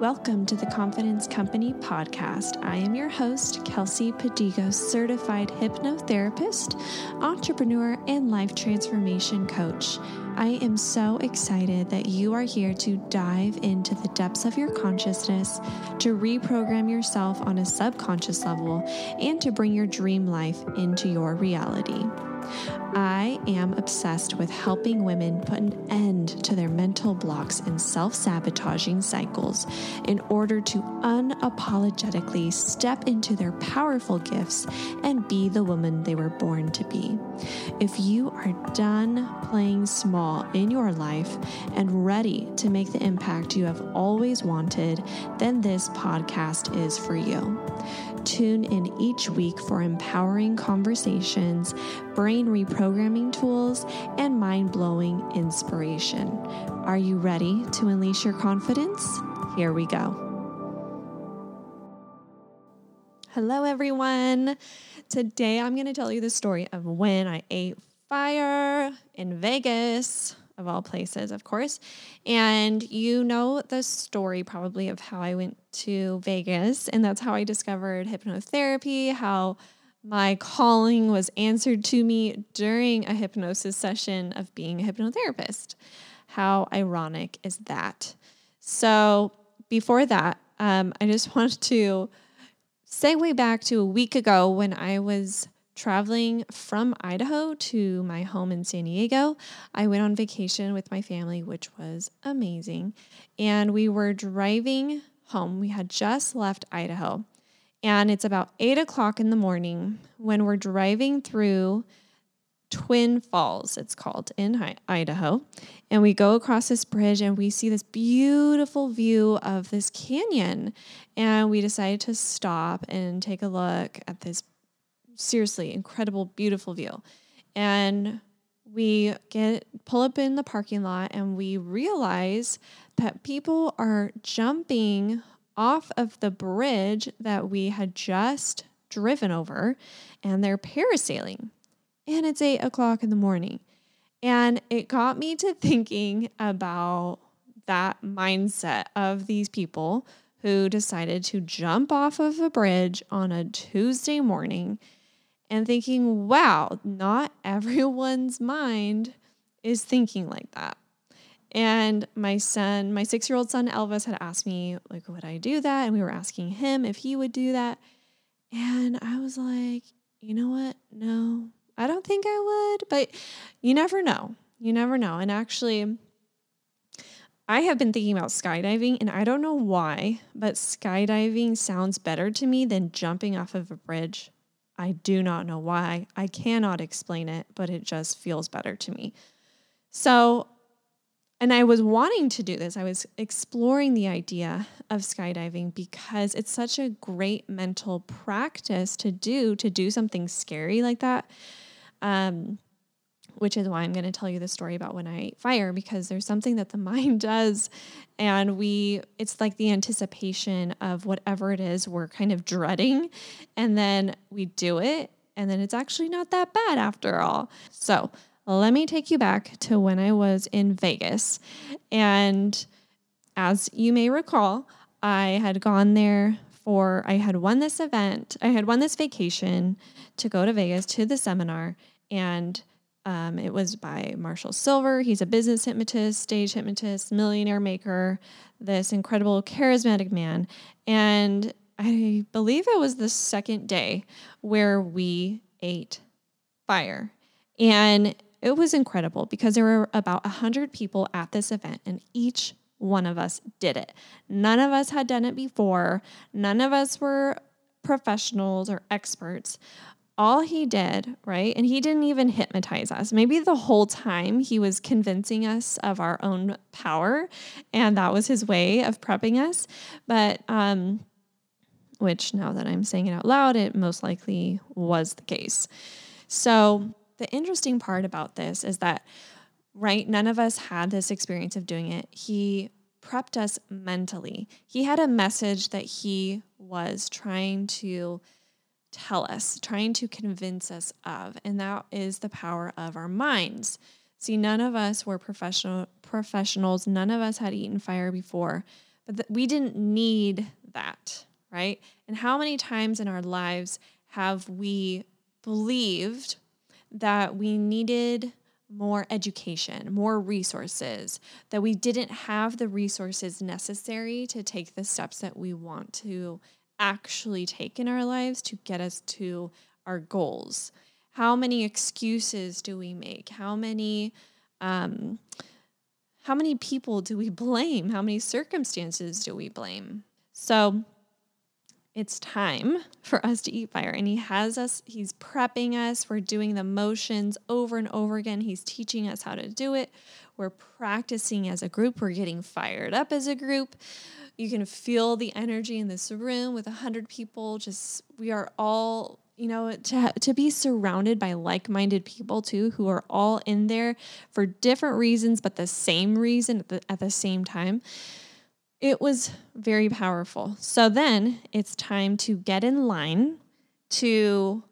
Welcome to the Confidence Company podcast. I am your host, Kelsey Padigo, certified hypnotherapist, entrepreneur, and life transformation coach. I am so excited that you are here to dive into the depths of your consciousness, to reprogram yourself on a subconscious level, and to bring your dream life into your reality. I am obsessed with helping women put an end to their mental blocks and self sabotaging cycles in order to unapologetically step into their powerful gifts and be the woman they were born to be. If you are done playing small in your life and ready to make the impact you have always wanted, then this podcast is for you. Tune in each week for empowering conversations, brain reprogramming tools, and mind blowing inspiration. Are you ready to unleash your confidence? Here we go. Hello, everyone. Today I'm going to tell you the story of when I ate fire in Vegas of all places, of course. And you know the story probably of how I went to Vegas, and that's how I discovered hypnotherapy, how my calling was answered to me during a hypnosis session of being a hypnotherapist. How ironic is that? So, before that, um, I just want to segue back to a week ago when I was traveling from Idaho to my home in San Diego. I went on vacation with my family, which was amazing. And we were driving home. We had just left Idaho. And it's about eight o'clock in the morning when we're driving through Twin Falls, it's called in Idaho. And we go across this bridge and we see this beautiful view of this canyon. And we decided to stop and take a look at this seriously incredible, beautiful view. And we get pull up in the parking lot and we realize that people are jumping off of the bridge that we had just driven over and they're parasailing. And it's eight o'clock in the morning. And it got me to thinking about that mindset of these people who decided to jump off of a bridge on a Tuesday morning and thinking, wow, not everyone's mind is thinking like that. And my son, my six year old son Elvis, had asked me, like, would I do that? And we were asking him if he would do that. And I was like, you know what? No, I don't think I would, but you never know. You never know. And actually, I have been thinking about skydiving, and I don't know why, but skydiving sounds better to me than jumping off of a bridge I do not know why. I cannot explain it, but it just feels better to me. So, and I was wanting to do this. I was exploring the idea of skydiving because it's such a great mental practice to do, to do something scary like that. Um, which is why I'm going to tell you the story about when I ate fire because there's something that the mind does and we it's like the anticipation of whatever it is we're kind of dreading and then we do it and then it's actually not that bad after all. So, let me take you back to when I was in Vegas and as you may recall, I had gone there for I had won this event. I had won this vacation to go to Vegas to the seminar and um, it was by Marshall Sylver. He's a business hypnotist, stage hypnotist, millionaire maker, this incredible charismatic man. And I believe it was the second day where we ate fire. And it was incredible because there were about 100 people at this event, and each one of us did it. None of us had done it before, none of us were professionals or experts, all he did, right? And he didn't even hypnotize us. Maybe the whole time he was convincing us of our own power, and that was his way of prepping us. But, um, which now that I'm saying it out loud, it most likely was the case. So, the interesting part about this is that, right, none of us had this experience of doing it. He prepped us mentally. He had a message that he was trying to tell us, trying to convince us of, and that is the power of our minds. See, none of us were professional professionals. None of us had eaten fire before, but th- we didn't need that, right? And how many times in our lives have we believed that we needed more education, more resources, that we didn't have the resources necessary to take the steps that we want to actually take in our lives to get us to our goals. How many excuses do we make? How many um, how many people do we blame? How many circumstances do we blame? So it's time for us to eat fire. And he has us, he's prepping us. We're doing the motions over and over again. He's teaching us how to do it. We're practicing as a group. We're getting fired up as a group. You can feel the energy in this room with a hundred people. Just we are all, you know, to to be surrounded by like-minded people too, who are all in there for different reasons, but the same reason at the, at the same time it was very powerful. So then it's time to get in line to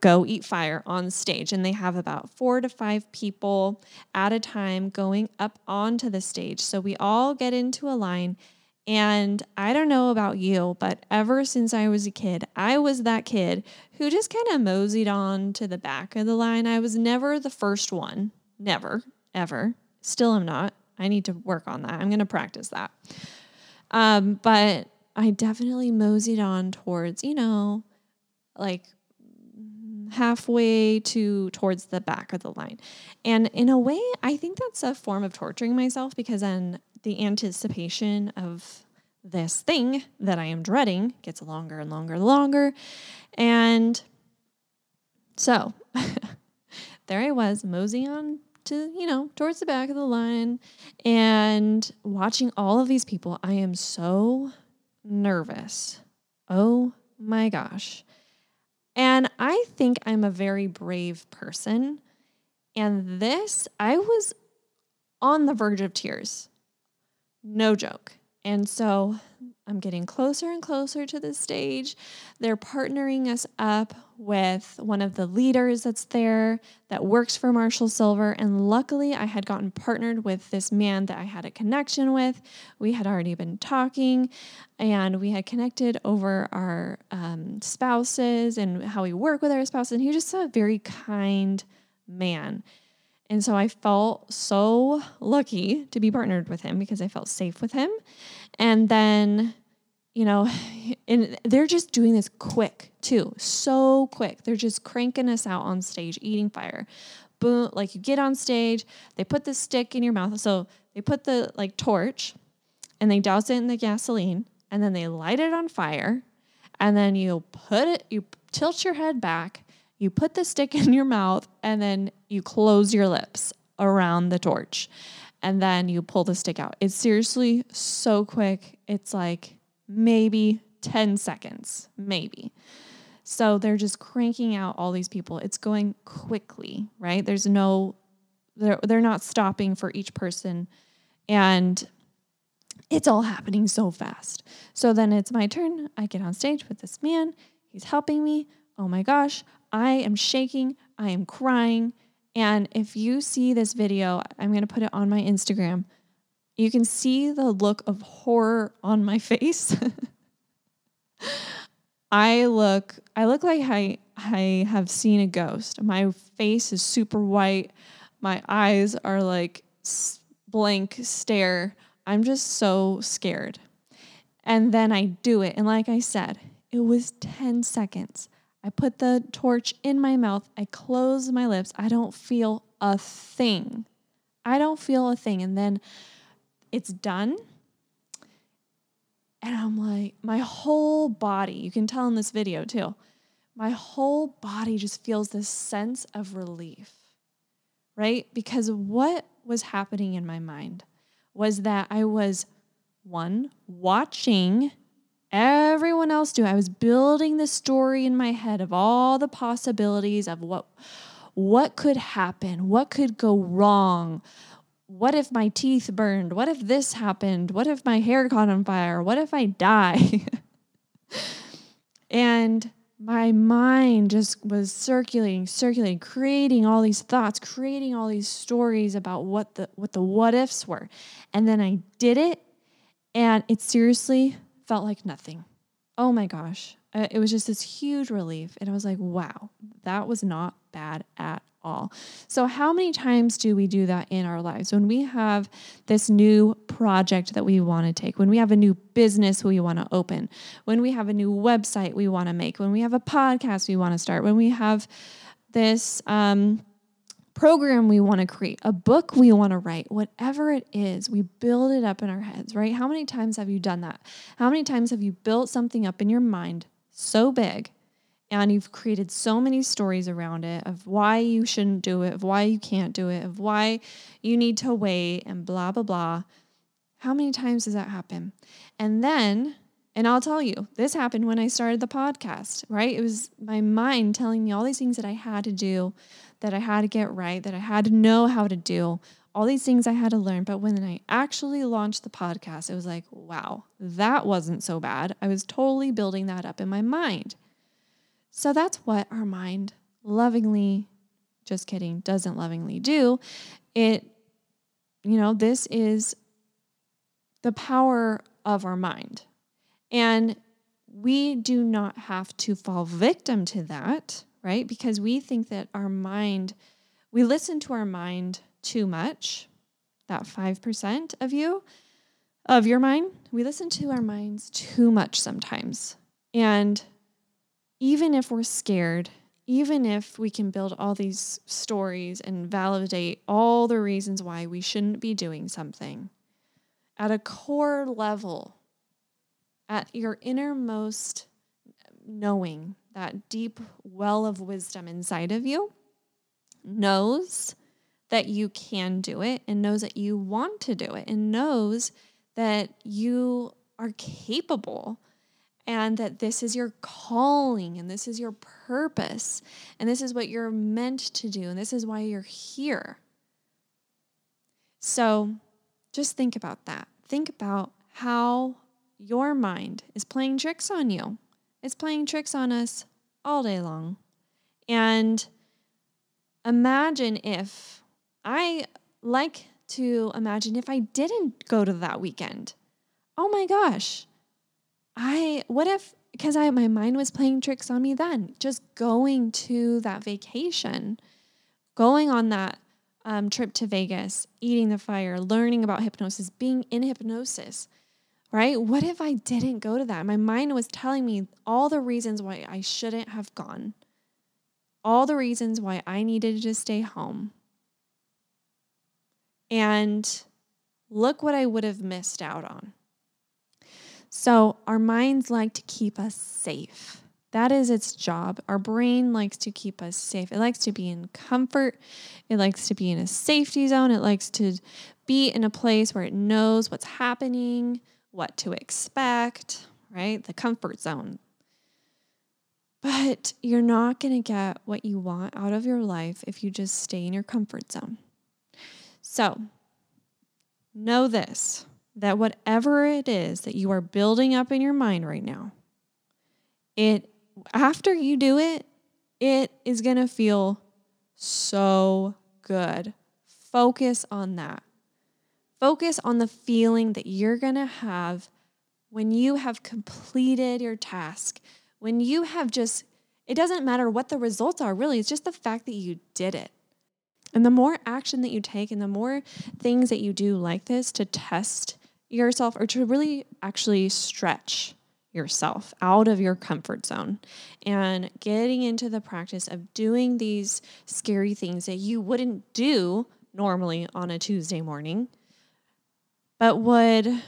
go eat fire on stage. And they have about four to five people at a time going up onto the stage. So we all get into a line. And I don't know about you, but ever since I was a kid, I was that kid who just kind of moseyed on to the back of the line. I was never the first one, never, ever. Still am not. I need to work on that. I'm going to practice that. Um, but I definitely moseyed on towards, you know, like halfway to towards the back of the line. And in a way, I think that's a form of torturing myself because then the anticipation of this thing that I am dreading gets longer and longer and longer. And so there I was, moseying on to, you know, towards the back of the line and watching all of these people. I am so nervous. Oh my gosh. And I think I'm a very brave person. And this, I was on the verge of tears. No joke. And so I'm getting closer and closer to the stage. They're partnering us up with one of the leaders that's there that works for Marshall Sylver. And luckily, I had gotten partnered with this man that I had a connection with. We had already been talking and we had connected over our um, spouses and how we work with our spouses. And he was just a very kind man. And so I felt so lucky to be partnered with him because I felt safe with him. And then, you know, and they're just doing this quick too, so quick. They're just cranking us out on stage, eating fire. Boom, like you get on stage, they put the stick in your mouth. So they put the like torch and they douse it in the gasoline and then they light it on fire. And then you put it, you tilt your head back you put the stick in your mouth and then you close your lips around the torch and then you pull the stick out. It's seriously so quick. It's like maybe 10 seconds, maybe. So they're just cranking out all these people. It's going quickly, right? There's no they're they're not stopping for each person and it's all happening so fast. So then it's my turn. I get on stage with this man. He's helping me. Oh my gosh, I am shaking, I am crying. And if you see this video, I'm going to put it on my Instagram. You can see the look of horror on my face. I look I look like I I have seen a ghost. My face is super white. My eyes are like blank stare. I'm just so scared. And then I do it and like I said, it was 10 seconds. I put the torch in my mouth. I close my lips. I don't feel a thing. I don't feel a thing. And then it's done. And I'm like, my whole body, you can tell in this video too, my whole body just feels this sense of relief, right? Because what was happening in my mind was that I was one, watching everyone else do. I was building the story in my head of all the possibilities of what what could happen, what could go wrong. What if my teeth burned? What if this happened? What if my hair caught on fire? What if I die? and my mind just was circulating, circulating, creating all these thoughts, creating all these stories about what the what the what ifs were. And then I did it And it seriously felt like nothing. Oh my gosh. Uh, it was just this huge relief. And I was like, wow, that was not bad at all. So, how many times do we do that in our lives? When we have this new project that we want to take, when we have a new business we want to open, when we have a new website we want to make, when we have a podcast we want to start, when we have this um, program we want to create, a book we want to write, whatever it is, we build it up in our heads, right? How many times have you done that? How many times have you built something up in your mind so big and you've created so many stories around it of why you shouldn't do it, of why you can't do it, of why you need to wait and blah, blah, blah. How many times does that happen? And then, and I'll tell you, this happened when I started the podcast, right? It was my mind telling me all these things that I had to do, that I had to get right, that I had to know how to do, all these things I had to learn. But when I actually launched the podcast, it was like, wow, that wasn't so bad. I was totally building that up in my mind. So that's what our mind lovingly, just kidding, doesn't lovingly do. It, you know, this is the power of our mind. And we do not have to fall victim to that, right? Because we think that our mind, we listen to our mind too much, that 5% of you, of your mind, we listen to our minds too much sometimes. And even if we're scared, even if we can build all these stories and validate all the reasons why we shouldn't be doing something, at a core level, at your innermost knowing, that deep well of wisdom inside of you knows that you can do it and knows that you want to do it and knows that you are capable and that this is your calling and this is your purpose and this is what you're meant to do and this is why you're here. So just think about that. Think about how your mind is playing tricks on you. It's playing tricks on us all day long. And imagine if I like to imagine if I didn't go to that weekend. Oh my gosh, I what if because I my mind was playing tricks on me then, just going to that vacation, going on that um, trip to Vegas, eating the fire, learning about hypnosis, being in hypnosis, right? What if I didn't go to that? My mind was telling me all the reasons why I shouldn't have gone, all the reasons why I needed to stay home. And look what I would have missed out on. So, our minds like to keep us safe. That is its job. Our brain likes to keep us safe. It likes to be in comfort. It likes to be in a safety zone. It likes to be in a place where it knows what's happening, what to expect, right? The comfort zone. But you're not going to get what you want out of your life if you just stay in your comfort zone. So, know this that whatever it is that you are building up in your mind right now, it after you do it, it is going to feel so good. Focus on that. Focus on the feeling that you're going to have when you have completed your task, when you have just, it doesn't matter what the results are, really, it's just the fact that you did it. And the more action that you take and the more things that you do like this to test yourself or to really actually stretch yourself out of your comfort zone and getting into the practice of doing these scary things that you wouldn't do normally on a Tuesday morning, but would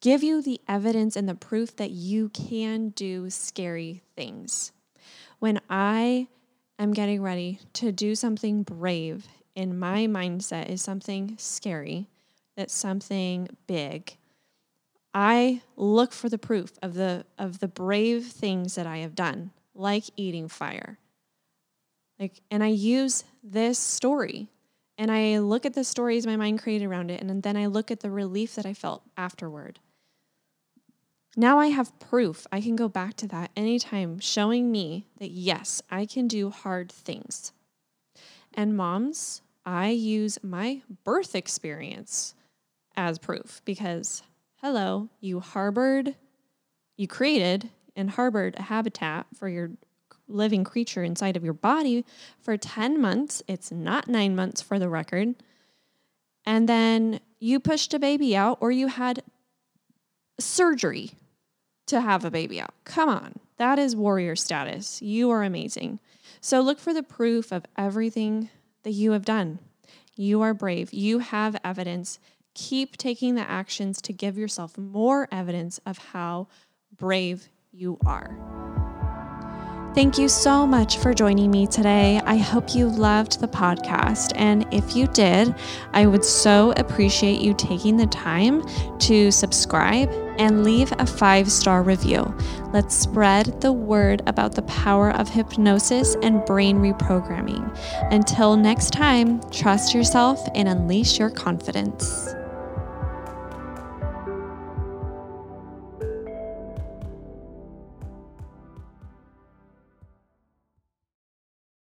give you the evidence and the proof that you can do scary things. When I am getting ready to do something brave in my mindset is something scary, that's something big I look for the proof of the of the brave things that I have done, like eating fire. Like and I use this story and I look at the stories my mind created around it and then I look at the relief that I felt afterward. Now I have proof. I can go back to that anytime showing me that yes, I can do hard things. And moms, I use my birth experience as proof because hello, you harbored, you created and harbored a habitat for your living creature inside of your body for 10 months. It's not nine months for the record. And then you pushed a baby out or you had surgery to have a baby out. Come on. That is warrior status. You are amazing. So look for the proof of everything that you have done. You are brave. You have evidence. Keep taking the actions to give yourself more evidence of how brave you are. Thank you so much for joining me today. I hope you loved the podcast. And if you did, I would so appreciate you taking the time to subscribe and leave a five star review. Let's spread the word about the power of hypnosis and brain reprogramming. Until next time, trust yourself and unleash your confidence.